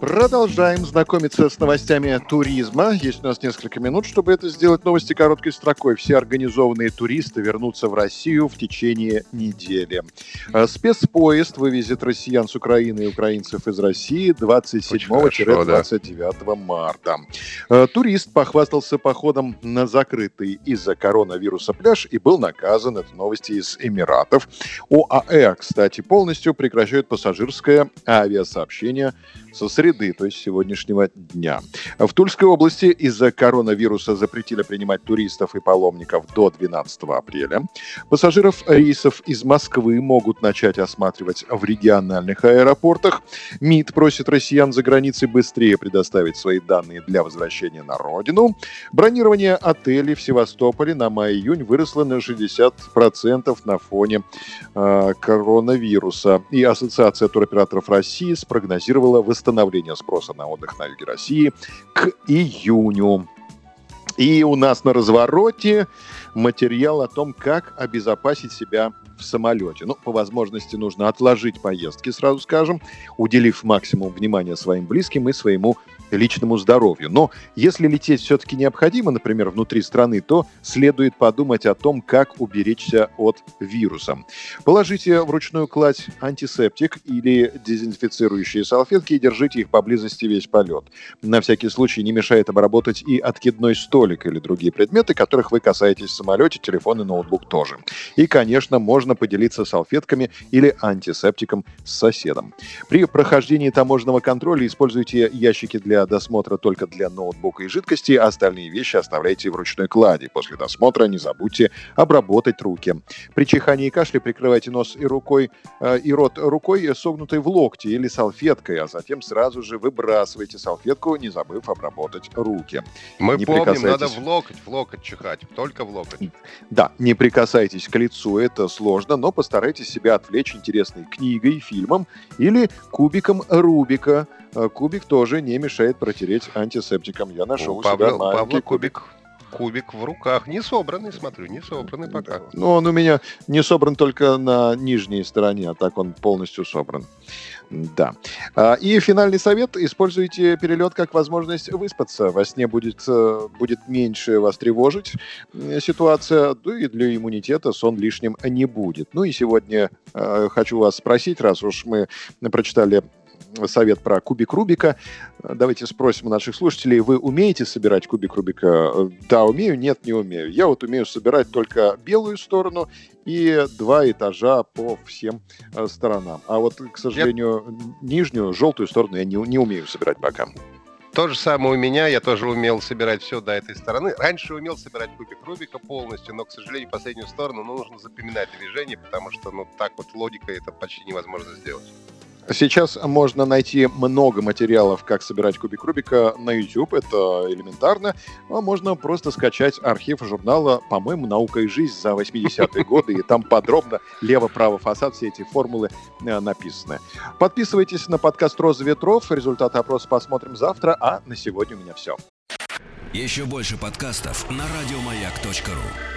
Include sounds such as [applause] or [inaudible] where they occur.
Продолжаем знакомиться с новостями туризма. Есть у нас несколько минут, чтобы это сделать. Новости короткой строкой. Все организованные туристы вернутся в Россию в течение недели. Э, спецпоезд вывезет россиян с Украины и украинцев из России 27-29 марта. Э, турист похвастался походом на закрытый из-за коронавируса пляж и был наказан. Это новости из Эмиратов. ОАЭ, кстати, полностью прекращает пассажирское авиасообщение со среды, то есть сегодняшнего дня. В Тульской области из-за коронавируса запретили принимать туристов и паломников до 12 апреля. Пассажиров рейсов из Москвы могут начать осматривать в региональных аэропортах. МИД просит россиян за границей быстрее предоставить свои данные для возвращения на родину. Бронирование отелей в Севастополе на май-июнь выросло на 60% на фоне э, коронавируса. И Ассоциация туроператоров России спрогнозировала восстановление восстановления спроса на отдых на юге России к июню. И у нас на развороте материал о том, как обезопасить себя в самолете. Ну, по возможности нужно отложить поездки, сразу скажем, уделив максимум внимания своим близким и своему личному здоровью. Но если лететь все-таки необходимо, например, внутри страны, то следует подумать о том, как уберечься от вируса. Положите в ручную кладь антисептик или дезинфицирующие салфетки и держите их поблизости весь полет. На всякий случай не мешает обработать и откидной столик или другие предметы, которых вы касаетесь самолете, телефон и ноутбук тоже. И, конечно, можно поделиться салфетками или антисептиком с соседом. При прохождении таможенного контроля используйте ящики для досмотра только для ноутбука и жидкости, остальные вещи оставляйте в ручной кладе. После досмотра не забудьте обработать руки. При чихании и кашле прикрывайте нос и рукой э, и рот рукой, согнутой в локте или салфеткой, а затем сразу же выбрасывайте салфетку, не забыв обработать руки. Мы не помним, надо в локоть, в локоть чихать, только в локоть. [laughs] Да, не прикасайтесь к лицу, это сложно, но постарайтесь себя отвлечь интересной книгой, фильмом или кубиком Рубика. Э, кубик тоже не мешает протереть антисептиком. Я нашел у, у Павла, себя Павла кубик. Кубик в руках. Не собранный, смотрю, не собранный пока. Ну, он у меня не собран только на нижней стороне, а так он полностью собран. Да. А, и финальный совет. Используйте перелет как возможность выспаться. Во сне будет, э, будет меньше вас тревожить ситуация, ну и для иммунитета сон лишним не будет. Ну и сегодня э, хочу вас спросить, раз уж мы прочитали совет про кубик Рубика. Давайте спросим у наших слушателей, вы умеете собирать кубик Рубика? Да, умею, нет, не умею. Я вот умею собирать только белую сторону и два этажа по всем э, сторонам. А вот, к сожалению, Нет. нижнюю, желтую сторону я не, не умею собирать пока. То же самое у меня, я тоже умел собирать все до этой стороны. Раньше умел собирать кубик Рубика полностью, но, к сожалению, последнюю сторону ну, нужно запоминать движение, потому что ну так вот логикой это почти невозможно сделать. Сейчас можно найти много материалов, как собирать кубик Рубика на YouTube, это элементарно. А можно просто скачать архив журнала, по-моему, «Наука и жизнь» за 80-е [laughs] годы, и там подробно лево-право фасад все эти формулы э, написаны. Подписывайтесь на подкаст «Роза ветров». Результаты опроса посмотрим завтра, а на сегодня у меня все. Еще больше подкастов на радиомаяк.ру